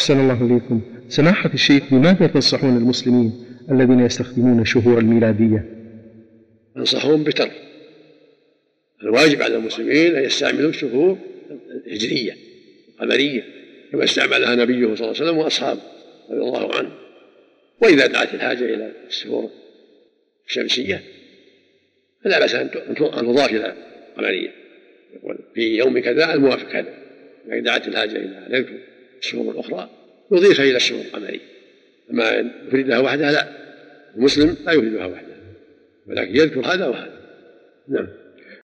أحسن الله إليكم. سماحة الشيخ بماذا تنصحون المسلمين الذين يستخدمون الشهور الميلادية؟ أنصحهم بترك. الواجب على المسلمين أن يستعملوا الشهور الهجرية القمرية كما استعملها نبيه صلى الله عليه وسلم وأصحابه رضي الله عنه وإذا دعت الحاجة إلى الشهور الشمسية فلا بأس أن تضاف إلى القمرية في يوم كذا الموافق كذا إذا دعت الحاجة إلى يذكر الشهور الأخرى يضيف إلى الشهور القمرية أما أن يفردها وحدها لا المسلم لا يفردها وحدها ولكن يذكر هذا وهذا. نعم.